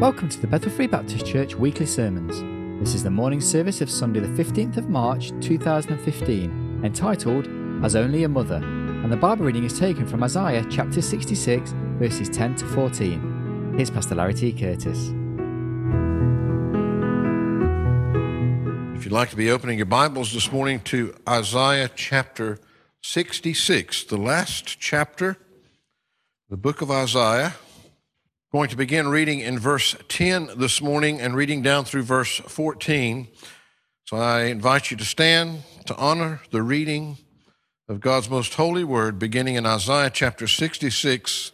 Welcome to the Bethel Free Baptist Church weekly sermons. This is the morning service of Sunday, the 15th of March 2015, entitled As Only a Mother, and the Bible reading is taken from Isaiah chapter 66, verses 10 to 14. Here's Pastor Larry T. Curtis. If you'd like to be opening your Bibles this morning to Isaiah chapter 66, the last chapter, the book of Isaiah. Going to begin reading in verse 10 this morning and reading down through verse 14. So I invite you to stand to honor the reading of God's most holy word, beginning in Isaiah chapter 66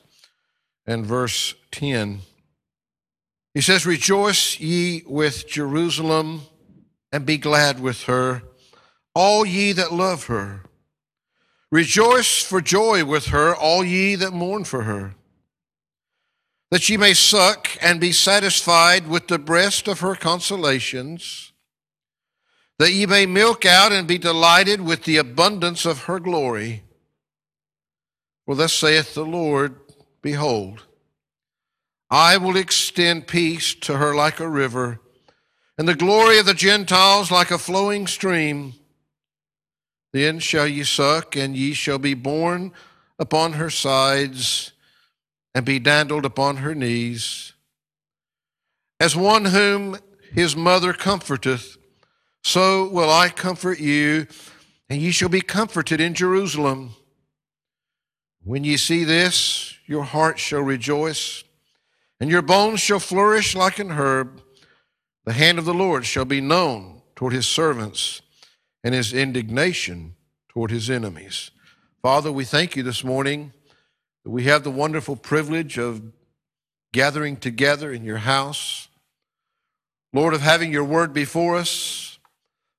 and verse 10. He says, Rejoice ye with Jerusalem and be glad with her, all ye that love her. Rejoice for joy with her, all ye that mourn for her that ye may suck and be satisfied with the breast of her consolations, that ye may milk out and be delighted with the abundance of her glory. For thus saith the Lord Behold, I will extend peace to her like a river, and the glory of the Gentiles like a flowing stream. Then shall ye suck, and ye shall be borne upon her sides and be dandled upon her knees. As one whom his mother comforteth, so will I comfort you, and ye shall be comforted in Jerusalem. When ye see this, your heart shall rejoice, and your bones shall flourish like an herb. The hand of the Lord shall be known toward his servants, and his indignation toward his enemies. Father, we thank you this morning we have the wonderful privilege of gathering together in your house. Lord, of having your word before us,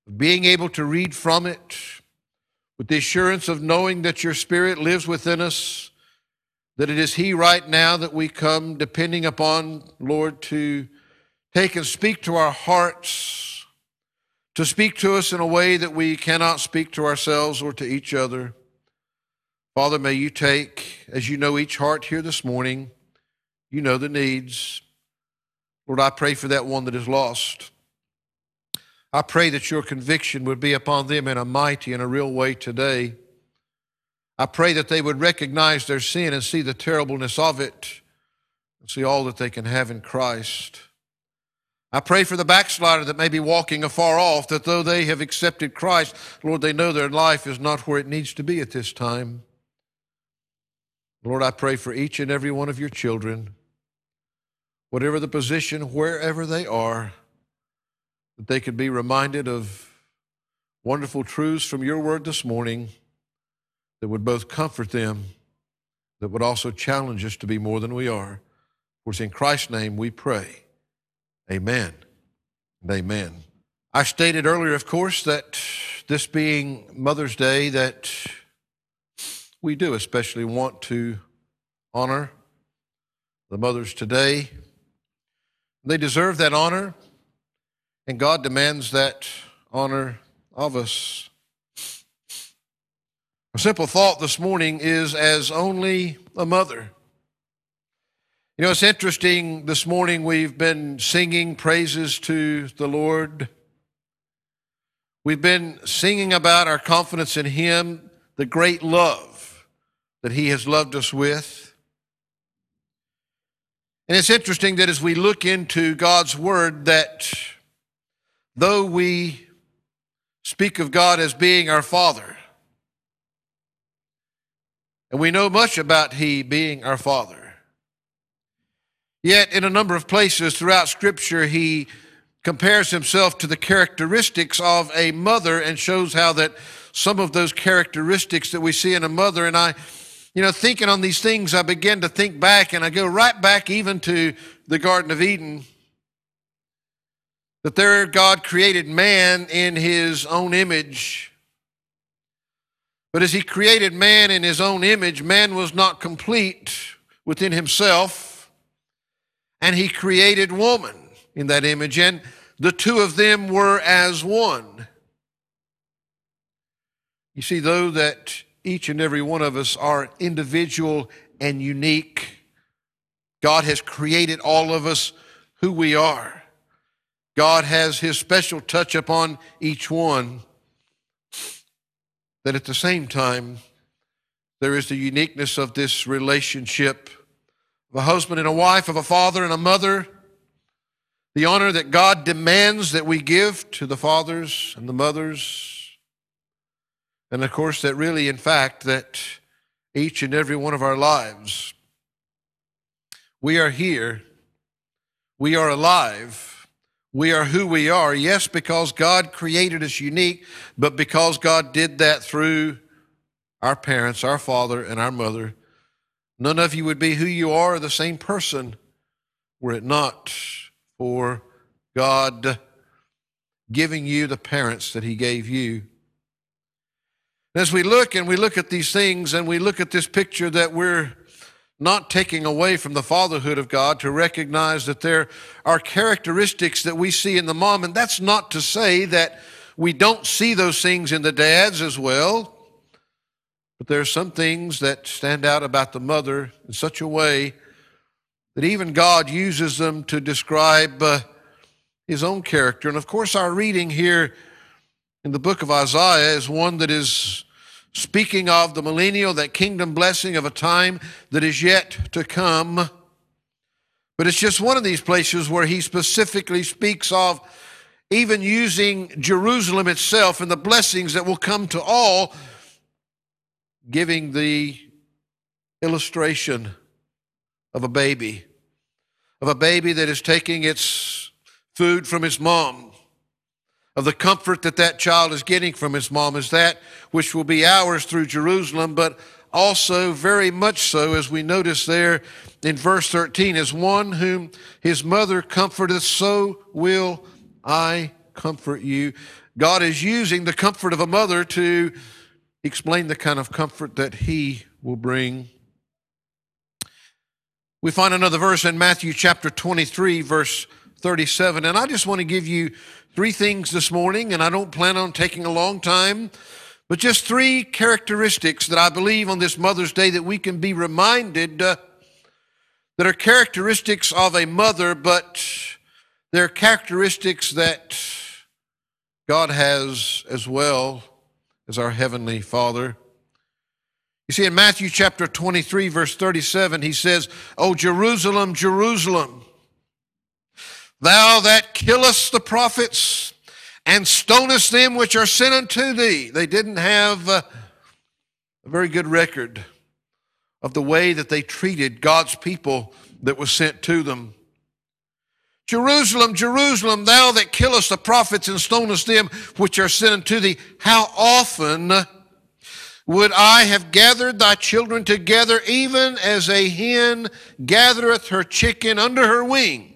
of being able to read from it with the assurance of knowing that your spirit lives within us, that it is He right now that we come depending upon, Lord, to take and speak to our hearts, to speak to us in a way that we cannot speak to ourselves or to each other. Father, may you take, as you know each heart here this morning, you know the needs. Lord, I pray for that one that is lost. I pray that your conviction would be upon them in a mighty and a real way today. I pray that they would recognize their sin and see the terribleness of it and see all that they can have in Christ. I pray for the backslider that may be walking afar off, that though they have accepted Christ, Lord, they know their life is not where it needs to be at this time. Lord, I pray for each and every one of your children, whatever the position, wherever they are, that they could be reminded of wonderful truths from your word this morning that would both comfort them, that would also challenge us to be more than we are. For it's in Christ's name we pray. Amen and amen. I stated earlier, of course, that this being Mother's Day, that we do especially want to honor the mothers today. They deserve that honor, and God demands that honor of us. A simple thought this morning is as only a mother. You know, it's interesting. This morning we've been singing praises to the Lord. We've been singing about our confidence in Him, the great love that He has loved us with. And it's interesting that as we look into God's Word, that though we speak of God as being our Father, and we know much about He being our Father, yet in a number of places throughout Scripture, He compares Himself to the characteristics of a mother and shows how that some of those characteristics that we see in a mother, and I you know, thinking on these things, I begin to think back, and I go right back even to the Garden of Eden. That there God created man in his own image. But as he created man in his own image, man was not complete within himself. And he created woman in that image, and the two of them were as one. You see, though that each and every one of us are individual and unique. God has created all of us who we are. God has his special touch upon each one. That at the same time, there is the uniqueness of this relationship of a husband and a wife, of a father and a mother. The honor that God demands that we give to the fathers and the mothers. And of course, that really, in fact, that each and every one of our lives, we are here, we are alive we are who we are, yes, because God created us unique, but because God did that through our parents, our father, and our mother. None of you would be who you are, the same person, were it not for God giving you the parents that He gave you. As we look and we look at these things and we look at this picture that we're not taking away from the fatherhood of God to recognize that there are characteristics that we see in the mom. And that's not to say that we don't see those things in the dads as well. But there are some things that stand out about the mother in such a way that even God uses them to describe uh, his own character. And of course, our reading here in the book of Isaiah is one that is speaking of the millennial, that kingdom blessing of a time that is yet to come. But it's just one of these places where he specifically speaks of even using Jerusalem itself and the blessings that will come to all, giving the illustration of a baby, of a baby that is taking its food from its mom of the comfort that that child is getting from his mom is that which will be ours through Jerusalem, but also very much so, as we notice there in verse 13, as one whom his mother comforteth, so will I comfort you. God is using the comfort of a mother to explain the kind of comfort that he will bring. We find another verse in Matthew chapter 23, verse 37. And I just want to give you three things this morning, and I don't plan on taking a long time, but just three characteristics that I believe on this Mother's Day that we can be reminded uh, that are characteristics of a mother, but they're characteristics that God has as well as our Heavenly Father. You see, in Matthew chapter 23, verse 37, he says, Oh, Jerusalem, Jerusalem Thou that killest the prophets and stonest them which are sent unto thee. They didn't have uh, a very good record of the way that they treated God's people that was sent to them. Jerusalem, Jerusalem, thou that killest the prophets and stonest them which are sent unto thee, how often would I have gathered thy children together, even as a hen gathereth her chicken under her wings?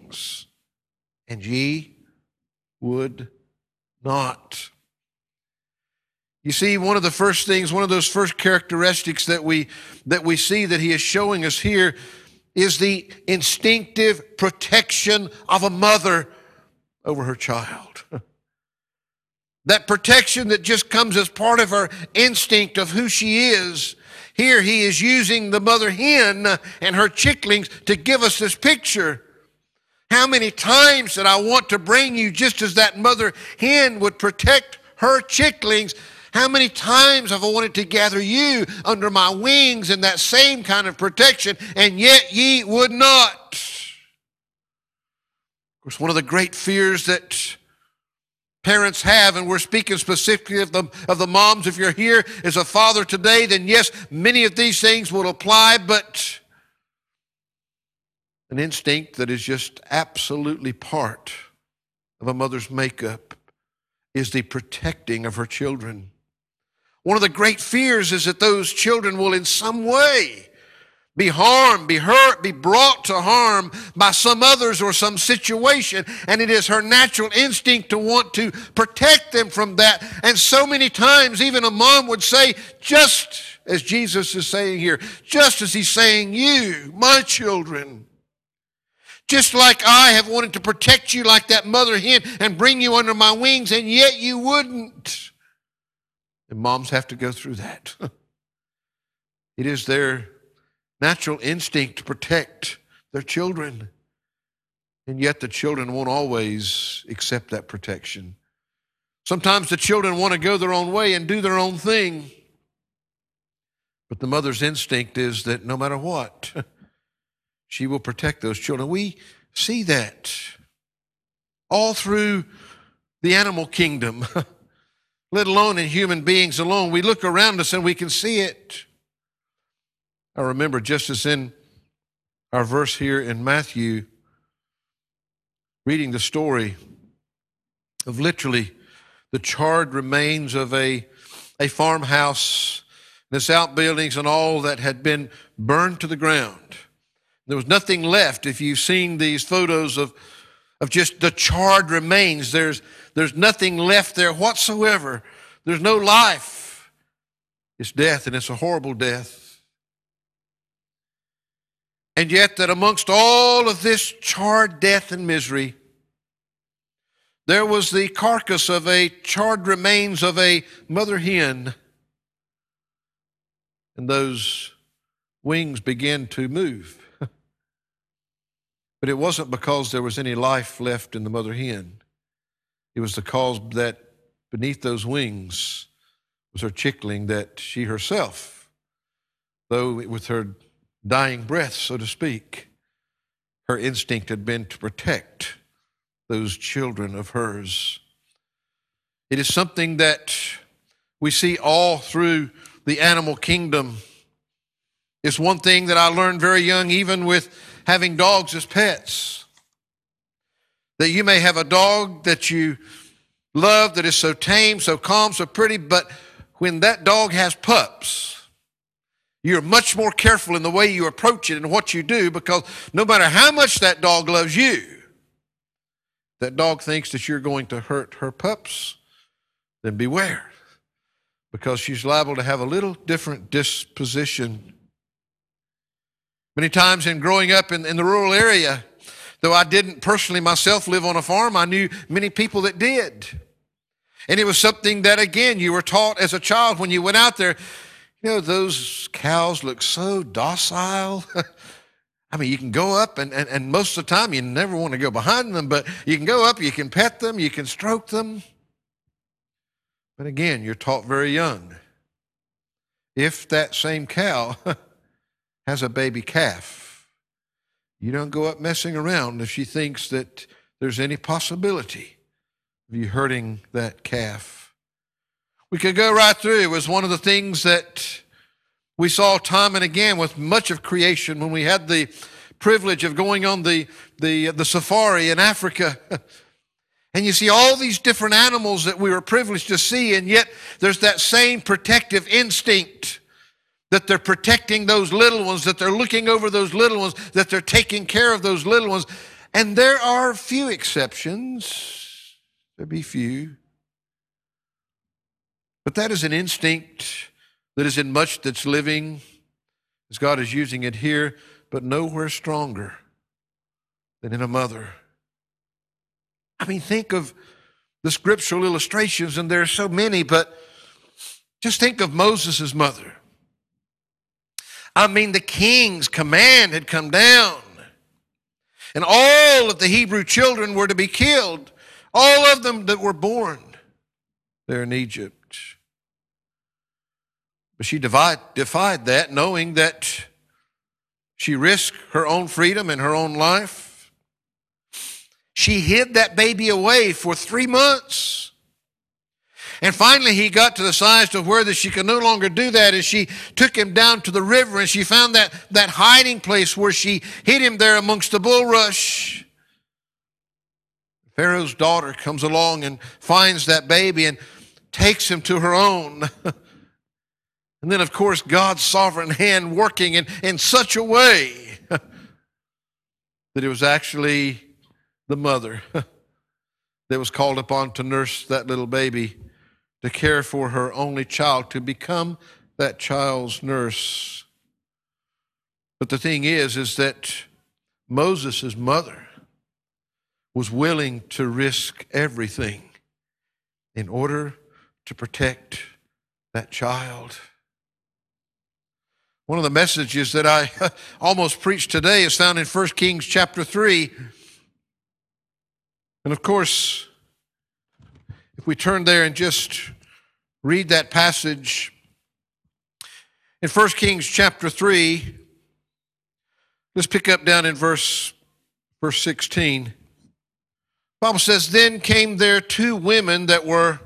And ye would not. You see, one of the first things, one of those first characteristics that we, that we see that he is showing us here is the instinctive protection of a mother over her child. that protection that just comes as part of her instinct of who she is. Here he is using the mother hen and her chicklings to give us this picture. How many times did I want to bring you just as that mother hen would protect her chicklings? How many times have I wanted to gather you under my wings in that same kind of protection, and yet ye would not? Of course, one of the great fears that parents have, and we're speaking specifically of the, of the moms, if you're here as a father today, then yes, many of these things will apply, but an instinct that is just absolutely part of a mother's makeup is the protecting of her children. One of the great fears is that those children will, in some way, be harmed, be hurt, be brought to harm by some others or some situation. And it is her natural instinct to want to protect them from that. And so many times, even a mom would say, just as Jesus is saying here, just as he's saying, You, my children, just like I have wanted to protect you like that mother hen and bring you under my wings, and yet you wouldn't. And moms have to go through that. it is their natural instinct to protect their children. And yet the children won't always accept that protection. Sometimes the children want to go their own way and do their own thing. But the mother's instinct is that no matter what, she will protect those children. We see that all through the animal kingdom, let alone in human beings alone. We look around us and we can see it. I remember just as in our verse here in Matthew, reading the story of literally the charred remains of a, a farmhouse, and its outbuildings, and all that had been burned to the ground. There was nothing left. If you've seen these photos of, of just the charred remains, there's, there's nothing left there whatsoever. There's no life. It's death, and it's a horrible death. And yet, that amongst all of this charred death and misery, there was the carcass of a charred remains of a mother hen. And those wings began to move. But it wasn't because there was any life left in the mother hen. It was the cause that beneath those wings was her chickling that she herself, though with her dying breath, so to speak, her instinct had been to protect those children of hers. It is something that we see all through the animal kingdom. It's one thing that I learned very young, even with having dogs as pets. That you may have a dog that you love that is so tame, so calm, so pretty, but when that dog has pups, you're much more careful in the way you approach it and what you do because no matter how much that dog loves you, that dog thinks that you're going to hurt her pups, then beware, because she's liable to have a little different disposition. Many times in growing up in, in the rural area, though I didn't personally myself live on a farm, I knew many people that did. And it was something that, again, you were taught as a child when you went out there. You know, those cows look so docile. I mean, you can go up, and, and, and most of the time you never want to go behind them, but you can go up, you can pet them, you can stroke them. But again, you're taught very young. If that same cow has a baby calf, you don't go up messing around if she thinks that there's any possibility of you hurting that calf. We could go right through. It was one of the things that we saw time and again with much of creation when we had the privilege of going on the, the, the safari in Africa. and you see all these different animals that we were privileged to see, and yet there's that same protective instinct that they're protecting those little ones, that they're looking over those little ones, that they're taking care of those little ones. And there are few exceptions. There be few. But that is an instinct that is in much that's living, as God is using it here, but nowhere stronger than in a mother. I mean, think of the scriptural illustrations, and there are so many, but just think of Moses' mother. I mean, the king's command had come down, and all of the Hebrew children were to be killed, all of them that were born there in Egypt. But she defied, that, knowing that she risked her own freedom and her own life. She hid that baby away for three months. And finally, he got to the size to where that she could no longer do that, and she took him down to the river, and she found that, that hiding place where she hid him there amongst the bulrush. Pharaoh's daughter comes along and finds that baby and takes him to her own. And then, of course, God's sovereign hand working in, in such a way that it was actually the mother that was called upon to nurse that little baby, to care for her only child, to become that child's nurse. But the thing is, is that Moses' mother was willing to risk everything in order to protect that child. One of the messages that I almost preached today is found in 1 Kings chapter 3. And of course, if we turn there and just read that passage in 1 Kings chapter 3, let's pick up down in verse, verse 16. Bible says, Then came there two women that were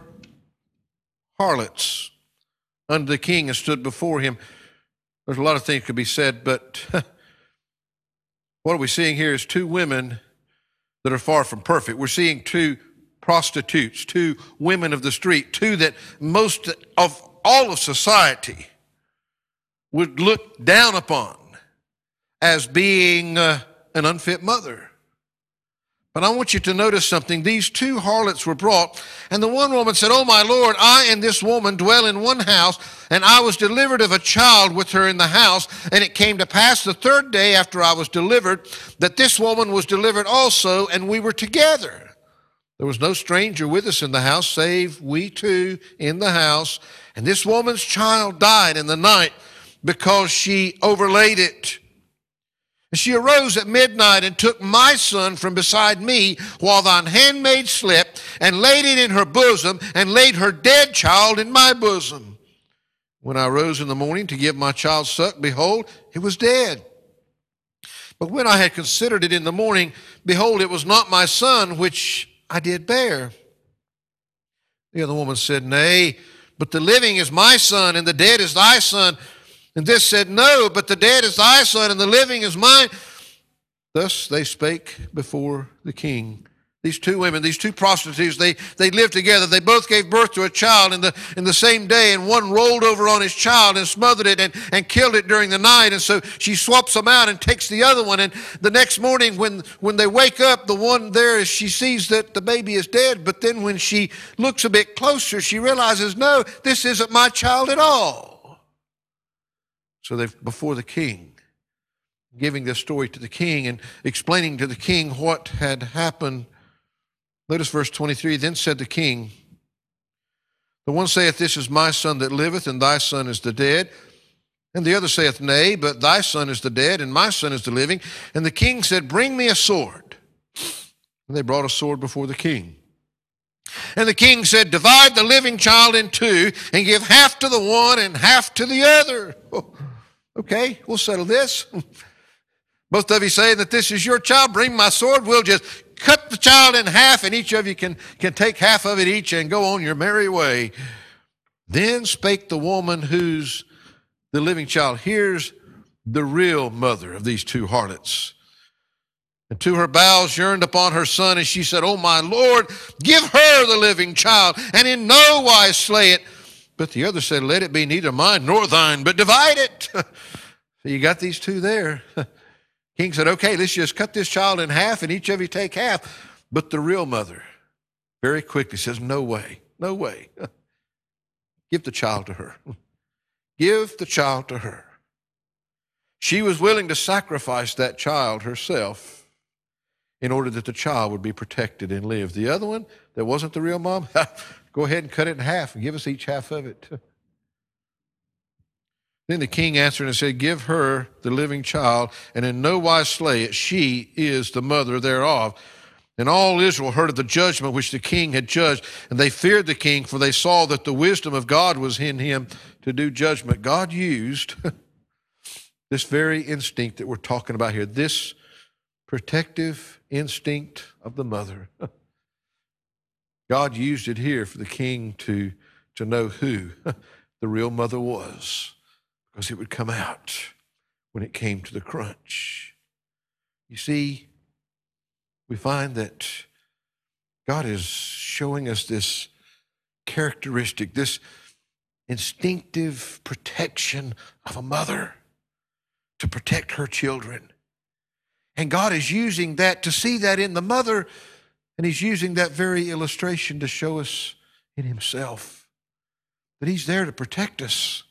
harlots unto the king and stood before him. There's a lot of things could be said, but what are we seeing here is two women that are far from perfect. We're seeing two prostitutes, two women of the street, two that most of all of society would look down upon as being uh, an unfit mother. But I want you to notice something. These two harlots were brought, and the one woman said, Oh, my Lord, I and this woman dwell in one house, and I was delivered of a child with her in the house. And it came to pass the third day after I was delivered that this woman was delivered also, and we were together. There was no stranger with us in the house, save we two in the house. And this woman's child died in the night because she overlaid it. And she arose at midnight and took my son from beside me while thine handmaid slept and laid it in her bosom and laid her dead child in my bosom. When I rose in the morning to give my child suck, behold, it was dead. But when I had considered it in the morning, behold, it was not my son which I did bear. The other woman said, Nay, but the living is my son, and the dead is thy son. And this said, No, but the dead is thy son, and the living is mine. Thus they spake before the king. These two women, these two prostitutes, they, they lived together. They both gave birth to a child in the, in the same day, and one rolled over on his child and smothered it and, and killed it during the night. And so she swaps them out and takes the other one. And the next morning, when, when they wake up, the one there, she sees that the baby is dead. But then when she looks a bit closer, she realizes, no, this isn't my child at all. So they before the king, giving this story to the king and explaining to the king what had happened. Notice verse 23 Then said the king, The one saith, This is my son that liveth, and thy son is the dead. And the other saith, Nay, but thy son is the dead, and my son is the living. And the king said, Bring me a sword. And they brought a sword before the king. And the king said, Divide the living child in two, and give half to the one and half to the other. Oh, okay, we'll settle this. Both of you saying that this is your child. Bring my sword. We'll just cut the child in half, and each of you can, can take half of it each and go on your merry way. Then spake the woman who's the living child. Here's the real mother of these two harlots. And to her bowels yearned upon her son, and she said, Oh, my Lord, give her the living child, and in no wise slay it. But the other said, Let it be neither mine nor thine, but divide it. so you got these two there. King said, Okay, let's just cut this child in half and each of you take half. But the real mother very quickly says, No way, no way. Give the child to her. Give the child to her. She was willing to sacrifice that child herself in order that the child would be protected and live. The other one that wasn't the real mom, Go ahead and cut it in half and give us each half of it. Then the king answered and said, Give her the living child, and in no wise slay it. She is the mother thereof. And all Israel heard of the judgment which the king had judged, and they feared the king, for they saw that the wisdom of God was in him to do judgment. God used this very instinct that we're talking about here, this protective instinct of the mother. God used it here for the king to, to know who the real mother was, because it would come out when it came to the crunch. You see, we find that God is showing us this characteristic, this instinctive protection of a mother to protect her children. And God is using that to see that in the mother and he's using that very illustration to show us in himself that he's there to protect us,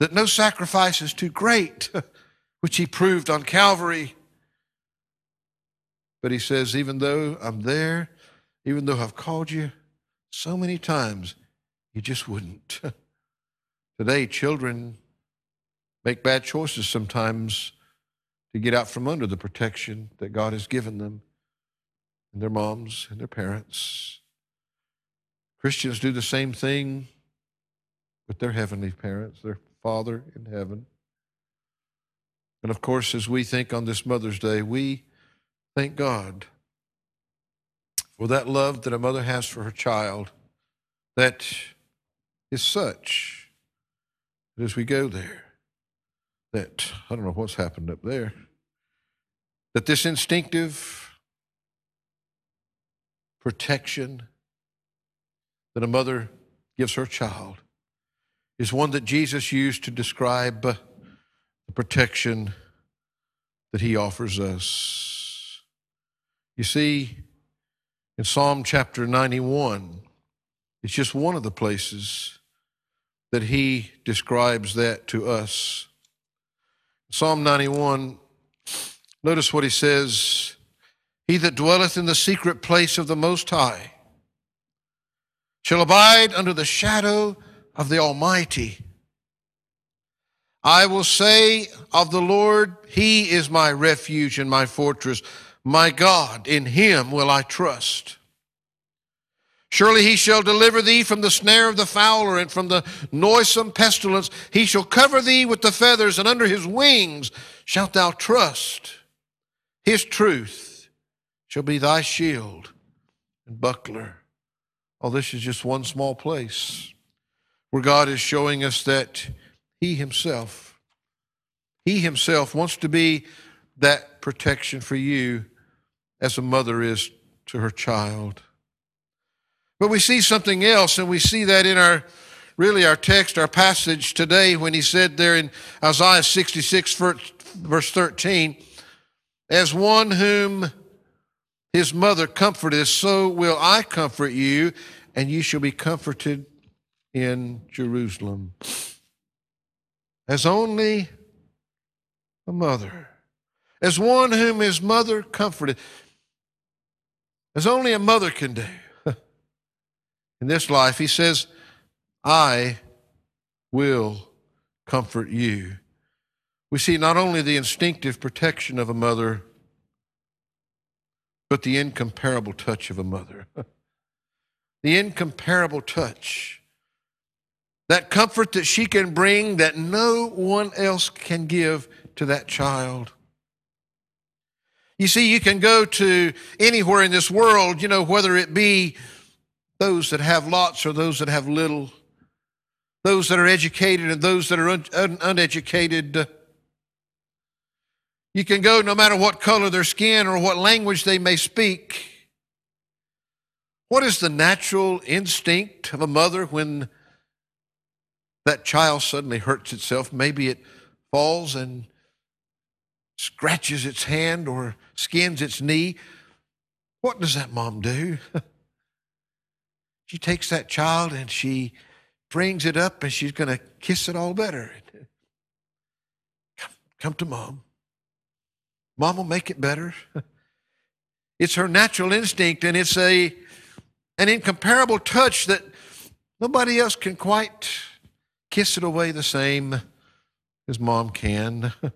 that no sacrifice is too great, which he proved on Calvary. But he says, even though I'm there, even though I've called you so many times, you just wouldn't. Today, children make bad choices sometimes to get out from under the protection that God has given them. and their moms and their parents. Christians do the same thing with their heavenly parents, their Father in heaven. And of course, as we think on this Mother's Day, we thank God for that love that a mother has for her child that is such that as we go there, that I don't know what's happened up there, that this instinctive protection that a mother gives her child is one that Jesus used to describe the protection that he offers us. You see, in Psalm chapter 91, it's just one of the places that he describes that to us. Psalm 91, notice what he says He that dwelleth in the secret place of the Most High shall abide under the shadow of the Almighty. I will say of the Lord, He is my refuge and my fortress. My God, in Him will I trust. Surely he shall deliver thee from the snare of the fowler and from the noisome pestilence. He shall cover thee with the feathers, and under his wings shalt thou trust. His truth shall be thy shield and buckler. Oh, this is just one small place where God is showing us that He Himself, He Himself wants to be that protection for you as a mother is to her child. But we see something else, and we see that in our really our text, our passage today, when he said there in Isaiah 66, verse 13, as one whom his mother comforted, so will I comfort you, and you shall be comforted in Jerusalem. As only a mother, as one whom his mother comforted, as only a mother can do in this life, he says, I will comfort you. We see not only the instinctive protection of a mother, but the incomparable touch of a mother. the incomparable touch. That comfort that she can bring that no one else can give to that child. You see, you can go to anywhere in this world, you know, whether it be those that have lots or those that have little, those that are educated and those that are un- un- uneducated. You can go no matter what color their skin or what language they may speak. What is the natural instinct of a mother when that child suddenly hurts itself? Maybe it falls and scratches its hand or skins its knee. What does that mom do? She takes that child and she brings it up and she's going to kiss it all better. Come, come to mom. Mom will make it better. It's her natural instinct and it's a an incomparable touch that nobody else can quite kiss it away the same as mom can.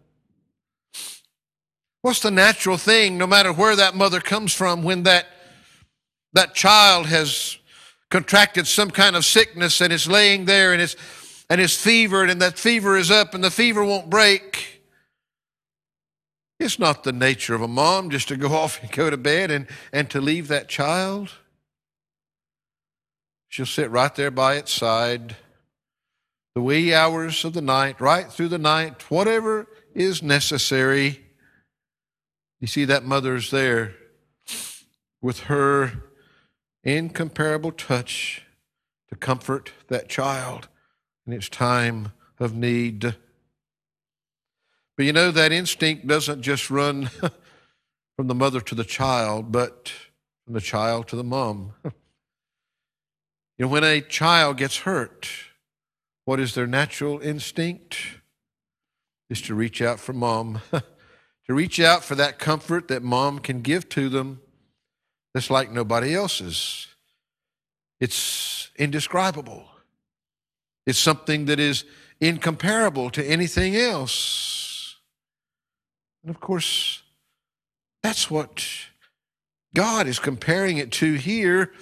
What's the natural thing, no matter where that mother comes from, when that, that child has contracted some kind of sickness and is laying there and is and is fevered and that fever is up and the fever won't break. It's not the nature of a mom just to go off and go to bed and, and to leave that child. She'll sit right there by its side, the wee hours of the night, right through the night, whatever is necessary. You see, that mother's there with her incomparable touch to comfort that child in its time of need. But you know, that instinct doesn't just run from the mother to the child, but from the child to the mom. you know, when a child gets hurt, what is their natural instinct? Is to reach out for mom, to reach out for that comfort that mom can give to them that's like nobody else's. It's indescribable. It's something that is incomparable to anything else. And of course, that's what God is comparing it to here.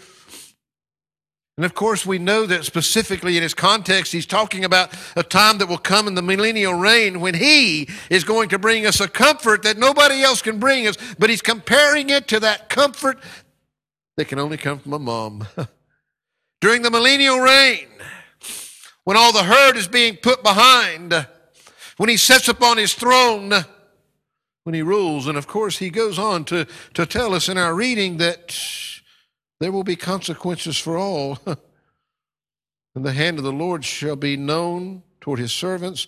And of course, we know that specifically in his context, he's talking about a time that will come in the millennial reign when he is going to bring us a comfort that nobody else can bring us. But he's comparing it to that comfort that can only come from a mom. During the millennial reign, when all the herd is being put behind, when he sits upon his throne, when he rules. And of course, he goes on to, to tell us in our reading that there will be consequences for all. and the hand of the Lord shall be known toward his servants,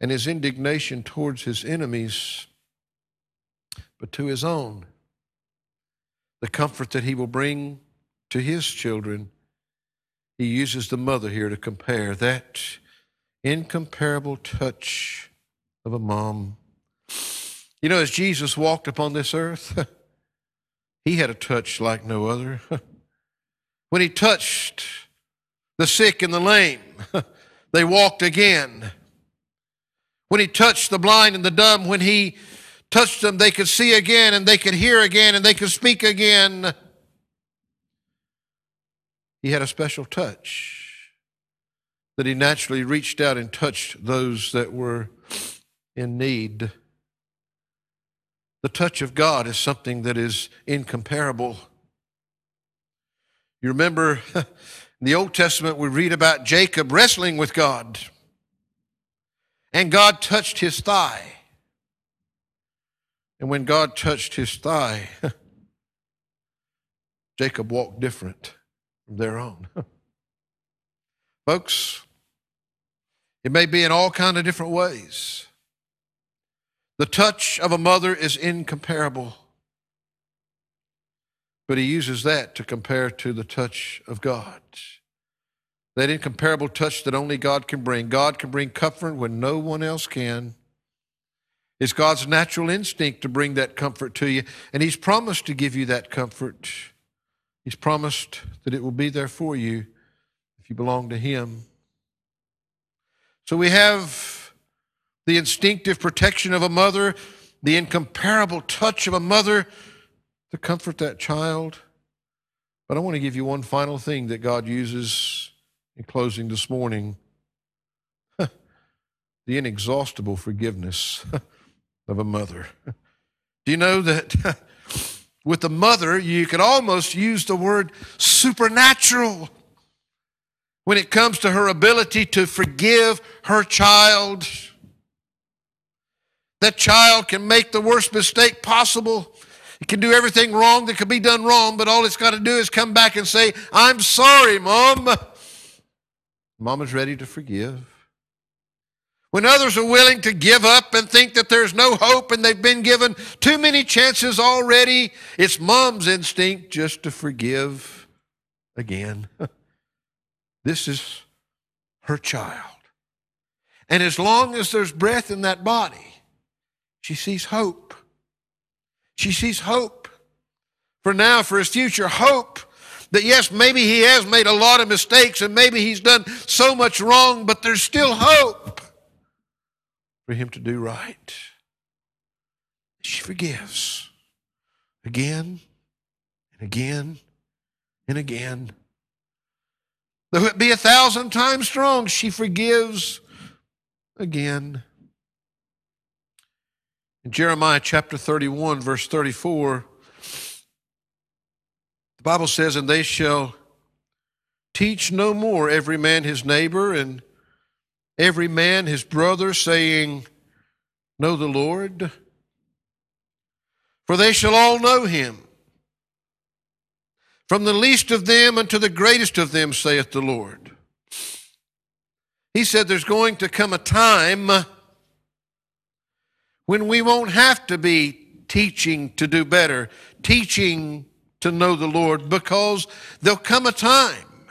and his indignation towards his enemies, but to his own. The comfort that he will bring to his children. He uses the mother here to compare that incomparable touch of a mom. You know, as Jesus walked upon this earth, he had a touch like no other. when he touched the sick and the lame, they walked again. When he touched the blind and the dumb, when he touched them, they could see again and they could hear again and they could speak again. He had a special touch that he naturally reached out and touched those that were in need. The touch of God is something that is incomparable. You remember in the Old Testament, we read about Jacob wrestling with God, and God touched his thigh. And when God touched his thigh, Jacob walked different from there on. Folks, it may be in all kind of different ways. The touch of a mother is incomparable. But he uses that to compare to the touch of God. That incomparable touch that only God can bring. God can bring comfort when no one else can. It's God's natural instinct to bring that comfort to you. And He's promised to give you that comfort. He's promised that it will be there for you if you belong to Him. So we have the instinctive protection of a mother, the incomparable touch of a mother to comfort that child. But I want to give you one final thing that God uses in closing this morning the inexhaustible forgiveness of a mother. Do you know that with the mother, you could almost use the word supernatural? when it comes to her ability to forgive her child. That child can make the worst mistake possible. It can do everything wrong that could be done wrong, but all it's got to do is come back and say, I'm sorry, Mom. Mom is ready to forgive. When others are willing to give up and think that there's no hope and they've been given too many chances already, it's mom's instinct just to forgive again. This is her child. And as long as there's breath in that body, she sees hope. She sees hope for now, for his future, hope that yes, maybe he has made a lot of mistakes and maybe he's done so much wrong, but there's still hope for him to do right. She forgives again and again and again. Though it be a thousand times strong, she forgives again. Jeremiah chapter 31, verse 34, the Bible says, And they shall teach no more every man his neighbor and every man his brother, saying, Know the Lord. For they shall all know him from the least of them unto the greatest of them, saith the Lord. He said there's going to come a time when we won't have to be teaching to do better, teaching to know the Lord, because there'll come a time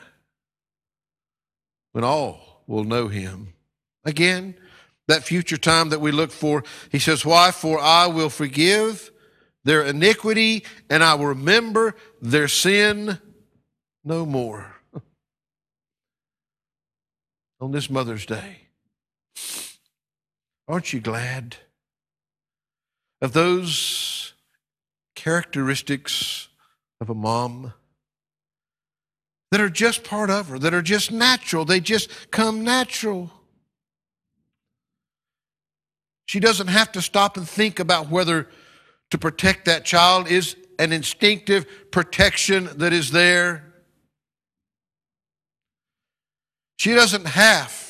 when all will know him. Again, that future time that we look for, he says, Why? For I will forgive their iniquity, and I will remember their sin no more. On this Mother's Day, aren't you glad of those characteristics of a mom that are just part of her, that are just natural. They just come natural. She doesn't have to stop and think about whether to protect that child is an instinctive protection that is there. She doesn't have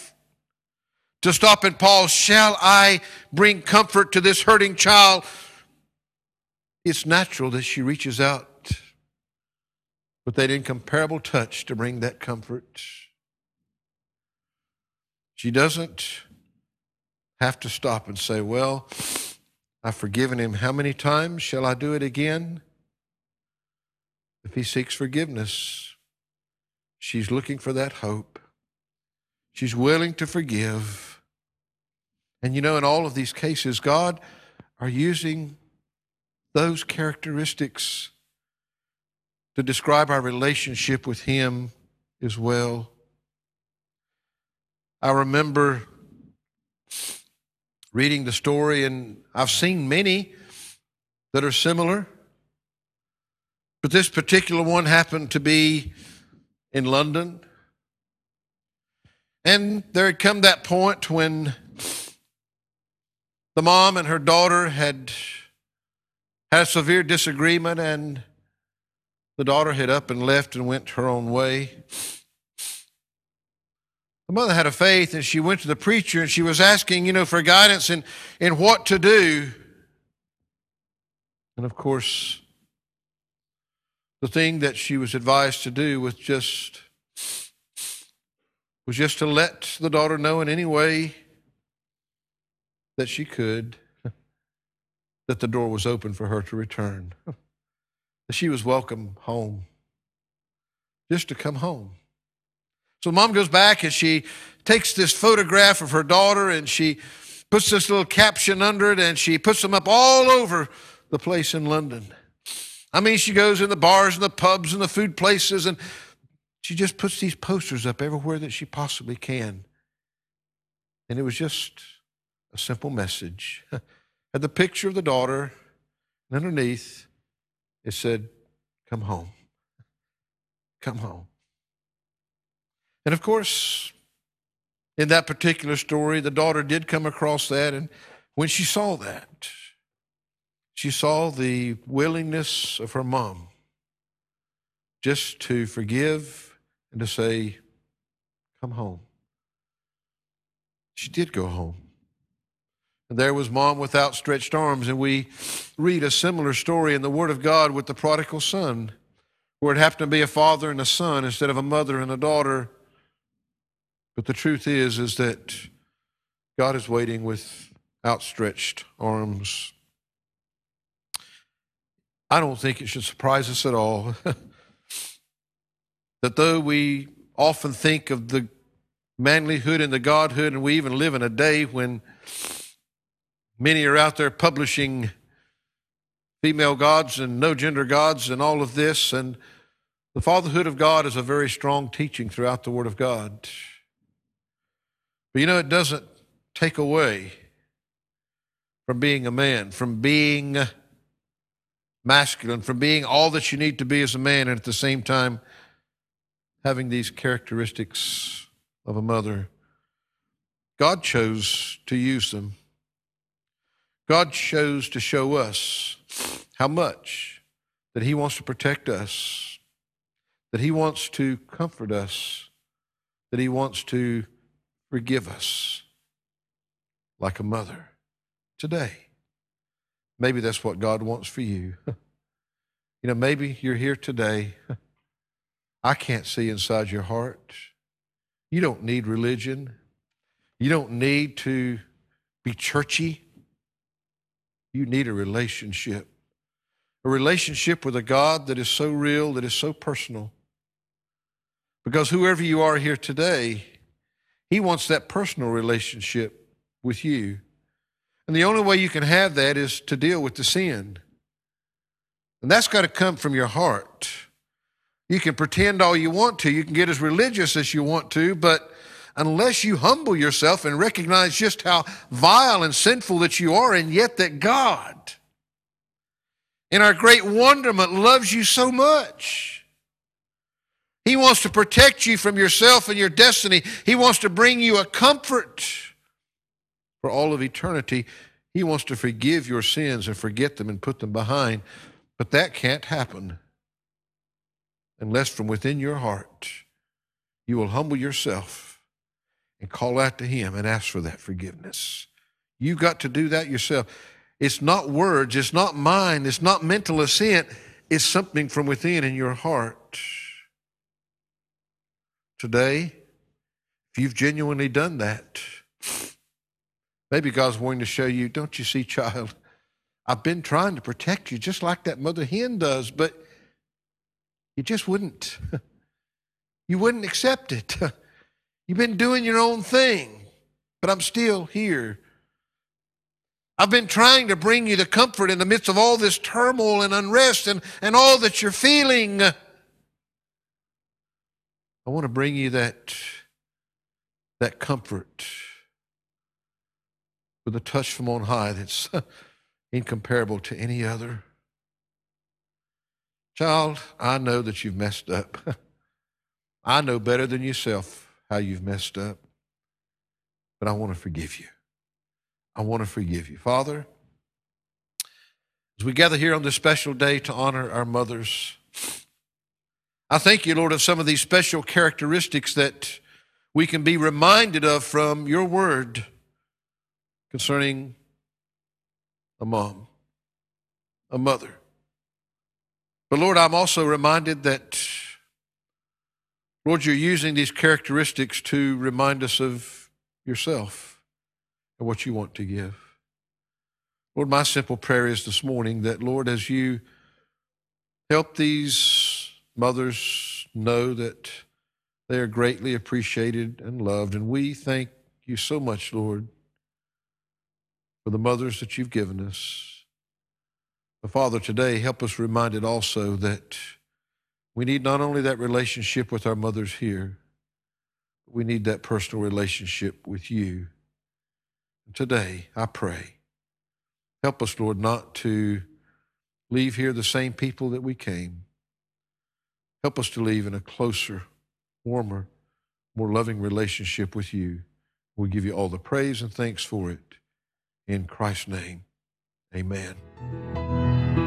to stop and pause. Shall I bring comfort to this hurting child? It's natural that she reaches out with that incomparable touch to bring that comfort. She doesn't have to stop and say, Well, I've forgiven him. How many times shall I do it again? If he seeks forgiveness, she's looking for that hope. She's willing to forgive. And you know, in all of these cases, God are using those characteristics to describe our relationship with Him as well. I remember reading the story, and I've seen many that are similar. But this particular one happened to be in London. And there had come that point when the mom and her daughter had had a severe disagreement, and the daughter had up and left and went her own way. The mother had a faith, and she went to the preacher and she was asking, you know, for guidance in, in what to do. And of course, the thing that she was advised to do was just was just to let the daughter know in any way that she could that the door was open for her to return. that she was welcome home. Just to come home. So mom goes back and she takes this photograph of her daughter and she puts this little caption under it and she puts them up all over the place in London. I mean, she goes in the bars and the pubs and the food places and she just puts these posters up everywhere that she possibly can. And it was just a simple message. Had the picture of the daughter, and underneath it said, Come home. Come home. And of course, in that particular story, the daughter did come across that. And when she saw that, she saw the willingness of her mom just to forgive and to say, Come home. She did go home. And there was mom with outstretched arms, and we read a similar story in the Word of God with the prodigal son, where it happened to be a father and a son instead of a mother and a daughter. But the truth is, is that God is waiting with outstretched arms. I don't think it should surprise us at all that though we often think of the manlyhood and the godhood, and we even live in a day when many are out there publishing female gods and no gender gods and all of this, and the fatherhood of God is a very strong teaching throughout the Word of God. But you know, it doesn't take away from being a man, from being masculine, from being all that you need to be as a man, and at the same time, having these characteristics of a mother. God chose to use them. God chose to show us how much that He wants to protect us, that He wants to comfort us, that He wants to forgive us like a mother today. Maybe that's what God wants for you. you know, maybe you're here today I can't see inside your heart. You don't need religion. You don't need to be churchy. You need a relationship. A relationship with a God that is so real, that is so personal. Because whoever you are here today, He wants that personal relationship with you. And the only way you can have that is to deal with the sin. And that's got to come from your heart. You can pretend all you want to, you can get as religious as you want to, but unless you humble yourself and recognize just how vile and sinful that you are, and yet that God in our great wonderment, loves you so much. He wants to protect you from yourself and your destiny. He wants to bring you a comfort for all of eternity. He wants to forgive your sins and forget them and put them behind. But that can't happen unless from within your heart you will humble yourself and call out to Him and ask for that forgiveness. You've got to do that yourself. It's not words, it's not mind, it's not mental assent, it's something from within in your heart. Today, if you've genuinely done that, maybe God's wanting to show you, don't you see, child? I've been trying to protect you just like that mother hen does, but you just wouldn't. You wouldn't accept it. You've been doing your own thing, but I'm still here. I've been trying to bring you the comfort in the midst of all this turmoil and unrest and, and all that you're feeling. I want to bring you that, that comfort with a touch from on high that's incomparable to any other. Child, I know that you've messed up. I know better than yourself how you've messed up, but I want to forgive you. I want to forgive you. Father, as we gather here on this special day to honor our mothers, I thank you, Lord, of some of these special characteristics that we can be reminded of from your word concerning a mom, a mother. But Lord, I'm also reminded that, Lord, you're using these characteristics to remind us of yourself and what you want to give. Lord, my simple prayer is this morning that, Lord, as you help these mothers know that they are greatly appreciated and loved, and we thank you so much, Lord, for the mothers that you've given us. Father, today help us reminded also that we need not only that relationship with our mothers here, but we need that personal relationship with you. And today, I pray, help us, Lord, not to leave here the same people that we came. Help us to leave in a closer, warmer, more loving relationship with you. We give you all the praise and thanks for it. In Christ's name, Amen.